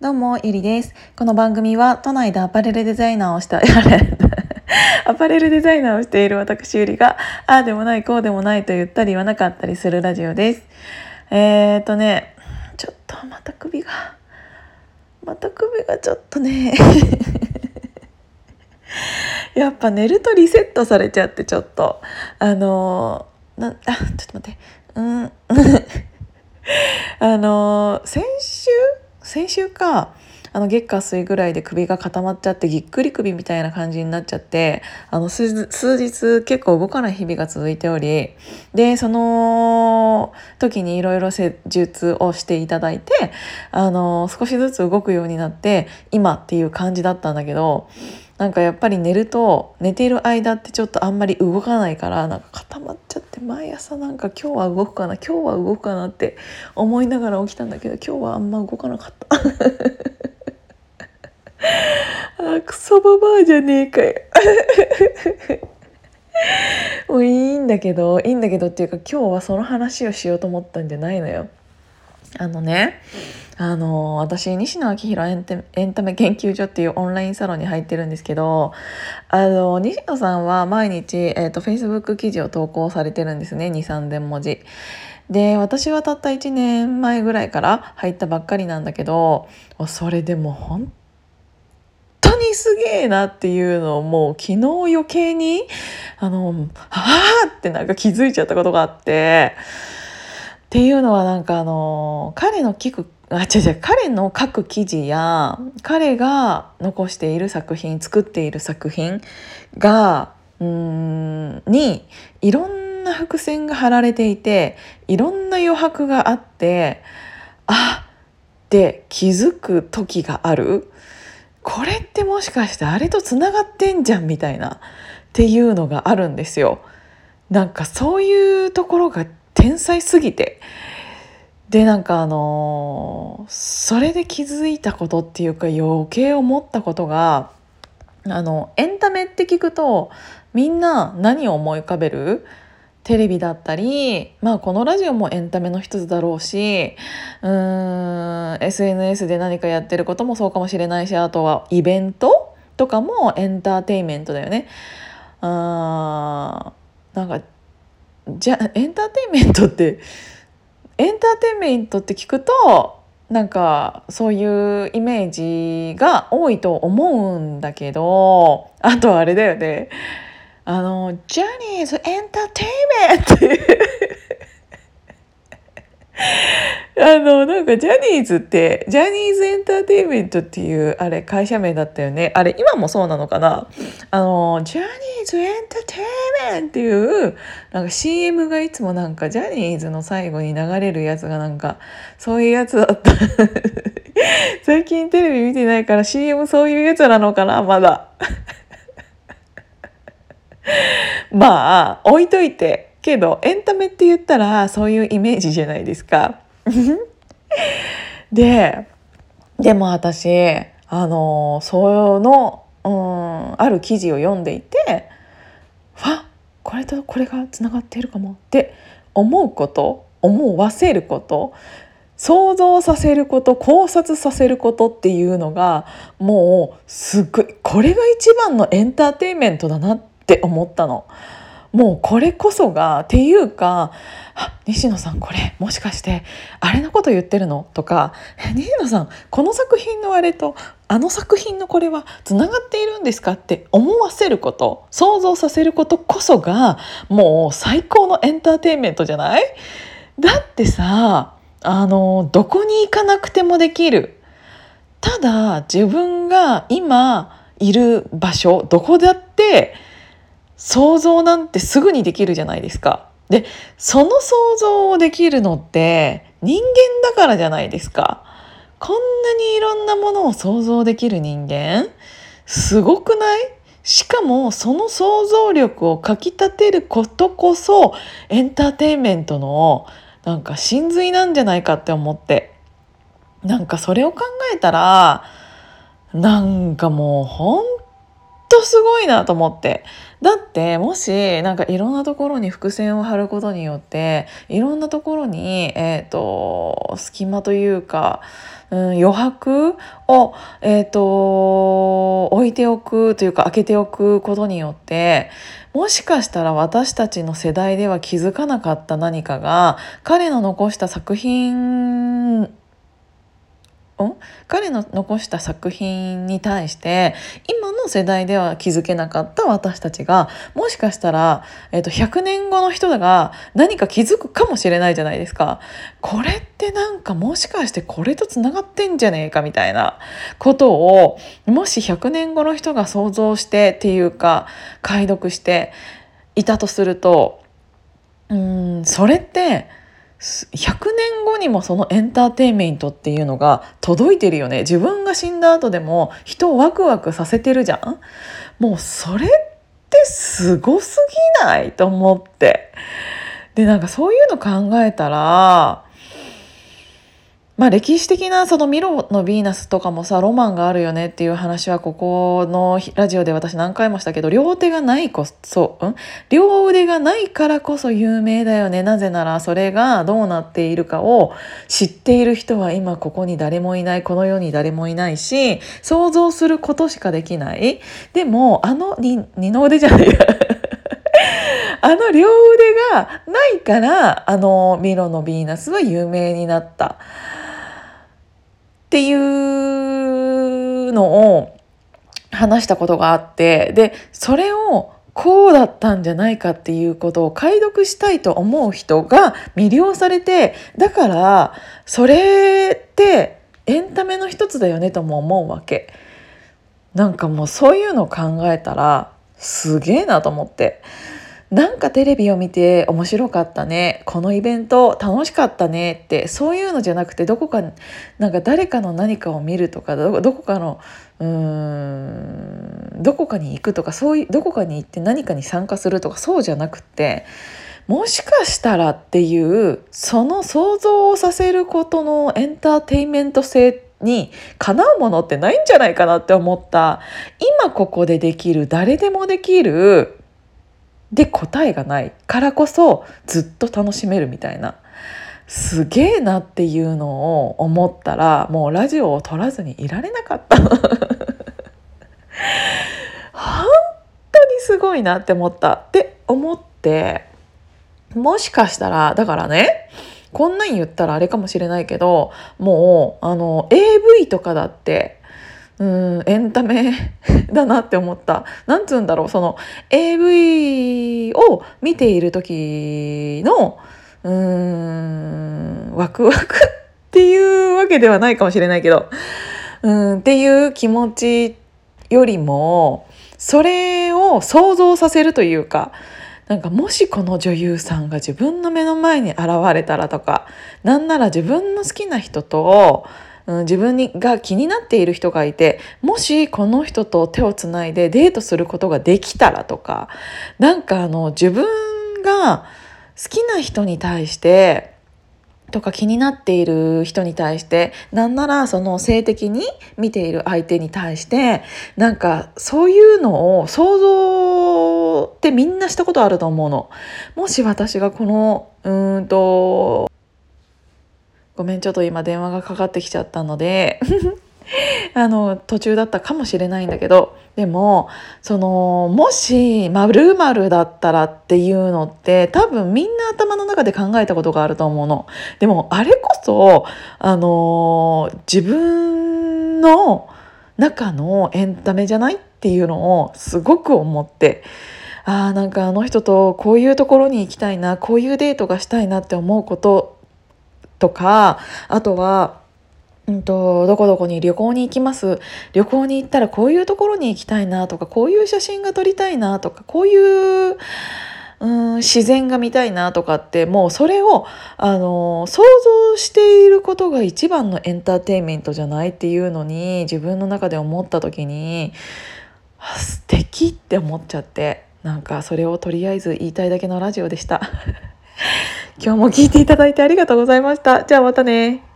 どうも、ゆりです。この番組は都内でアパレルデザイナーをした、アパレルデザイナーをしている私ゆりが、ああでもない、こうでもないと言ったり言わなかったりするラジオです。えーとね、ちょっとまた首が、また首がちょっとね、やっぱ寝るとリセットされちゃってちょっと、あのー、な、あ、ちょっと待って、うん、あのー、先週先週かあの月下水ぐらいで首が固まっちゃってぎっくり首みたいな感じになっちゃってあの数日結構動かない日々が続いておりでその時にいろいろ施術をしていただいてあの少しずつ動くようになって今っていう感じだったんだけどなんかやっぱり寝ると寝ている間ってちょっとあんまり動かないからなんか固まっちゃって毎朝なんか今日は動くかな今日は動くかなって思いながら起きたんだけど今日はあんま動かなかった。あクソババアじゃねえかよ。もういいんだけどいいんだけどっていうか今日はその話をしようと思ったんじゃないのよ。あのねあの私西野昭弘エンエンタメ研究所っていうオンラインサロンに入ってるんですけどあの西野さんは毎日、えーと、Facebook 記事を投稿されてるんですね2,3,000文字。で私はたった1年前ぐらいから入ったばっかりなんだけどそれでも本当にすげえなっていうのをもう昨日余計にあのはあってなんか気づいちゃったことがあってっていうのはなんかあの彼の聞くあ違う違う彼の書く記事や彼が残している作品作っている作品がうんにいろんな伏線が張られていていろんな余白があってあって気づく時があるこれってもしかしてあれとつながってんじゃんみたいなっていうのがあるんですよ。なんかそういうところが天才すぎてでなんかあのそれで気づいたことっていうか余計思ったことがあのエンタメって聞くとみんな何を思い浮かべる？テレビだったりまあこのラジオもエンタメの一つだろうしうーん SNS で何かやってることもそうかもしれないしあとはイベントとかもエンターテインメントだよね。あなんかじゃエンターテインメントってエンターテインメントって聞くとなんかそういうイメージが多いと思うんだけどあとあれだよね。あのジャニーズエンターテインメント あのなんかジャニーズってジャニーズエンターテインメントっていうあれ会社名だったよね。あれ今もそうなのかな？あのジャニーズエンターテインメントっていうなんか CM がいつもなんかジャニーズの最後に流れるやつがなんかそういうやつだった。最近テレビ見てないから CM そういうやつなのかな？まだ。まあ置いといて。けどエンタメって言ったらそういうイメージじゃないですか。ででも私あのその、うん、ある記事を読んでいてわこれとこれがつながっているかもって思うこと思わせること想像させること考察させることっていうのがもうすっごいこれが一番のエンターテインメントだなって思ったの。もうこれこそがっていうか「西野さんこれもしかしてあれのこと言ってるの?」とか「西野さんこの作品のあれとあの作品のこれはつながっているんですか?」って思わせること想像させることこそがもう最高のエンターテインメントじゃない？だってさあのどこに行かなくてもできる。ただ自分が今いる場所どこだって想像なんてすぐにできるじゃないですか。でその想像をできるのって人間だからじゃないですか。こんなにいろんなものを想像できる人間すごくない？しかもその想像力をかきたてることこそエンターテインメントのなんか真髄なんじゃないかって思ってなんかそれを考えたらなんかもう本当すごいなと思って。だってもしなんかいろんなところに伏線を張ることによっていろんなところに、えーと、隙間というか、うん、余白を、えーと置いておくというか開けておくことによってもしかしたら私たちの世代では気づかなかった何かが彼の残した作品ん？彼の残した作品に対して今の世代では気づけなかった私たちがもしかしたら、えー、と100年後の人が何か気づくかもしれないじゃないですか。これってなんかもしかしてこれとつながってんじゃねえかみたいなことをもし100年後の人が想像してっていうか解読していたとするとうんそれって100年後にもそのエンターテインメントっていうのが届いてるよね。自分が死んだ後でも人をワクワクさせてるじゃん。もうそれってすごすぎない？と思って。でなんかそういうの考えたらまあ歴史的なそのミロのヴィーナスとかもさロマンがあるよねっていう話はここのラジオで私何回もしたけど両手がないこそ、うん？両腕がないからこそ有名だよね。なぜならそれがどうなっているかを知っている人は今ここに誰もいないこの世に誰もいないし想像することしかできない。でもあの二の腕じゃない。あの両腕がないからあのミロのヴィーナスは有名になった。っていうのを話したことがあってでそれをこうだったんじゃないかっていうことを解読したいと思う人が魅了されてだからそれってエンタメの一つだよねとも思うわけ。なんかもうそういうのを考えたらすげえなと思って。なんかテレビを見て面白かったね。このイベント楽しかったねって。そういうのじゃなくてどこかなんか誰かの何かを見るとかどこかのうーんどこかに行くとかそういうどこかに行って何かに参加するとかそうじゃなくてもしかしたらっていうその想像をさせることのエンターテインメント性にかなうものってないんじゃないかなって思った。今ここでできる誰でもできるで答えがないからこそずっと楽しめるみたいな。すげえなっていうのを思ったらもうラジオを撮らずにいられなかった。本当にすごいなって思った。って思ってもしかしたらだからねこんなん言ったらあれかもしれないけどもうあの AV とかだってうんエンタメだなって思った。なんつうんだろうその AV を見ている時のうんワクワクっていうわけではないかもしれないけどうんっていう気持ちよりもそれを想像させるというかなんかもしこの女優さんが自分の目の前に現れたらとかなんなら自分の好きな人とうん、自分にが気になっている人がいてもしこの人と手をつないでデートすることができたらとかなんかあの自分が好きな人に対してとか気になっている人に対してなんならその性的に見ている相手に対してなんかそういうのを想像ってみんなしたことあると思うの。もし私がこのうんとごめんちょっと今電話がかかってきちゃったので あの途中だったかもしれないんだけどでもそのもし〇〇だったらっていうのって多分みんな頭の中で考えたことがあると思うの。でもあれこそあの自分の中のエンタメじゃないっていうのをすごく思って。あーなんかあの人とこういうところに行きたいなこういうデートがしたいなって思うこととかあとはうんと、どこどこに旅行に行きます旅行に行ったらこういうところに行きたいなとかこういう写真が撮りたいなとかこういううん自然が見たいなとかってもうそれをあの想像していることが一番のエンターテインメントじゃないっていうのに自分の中で思った時に素敵って思っちゃってなんかそれをとりあえず言いたいだけのラジオでした。今日も聞いていただいてありがとうございました。じゃあまたね。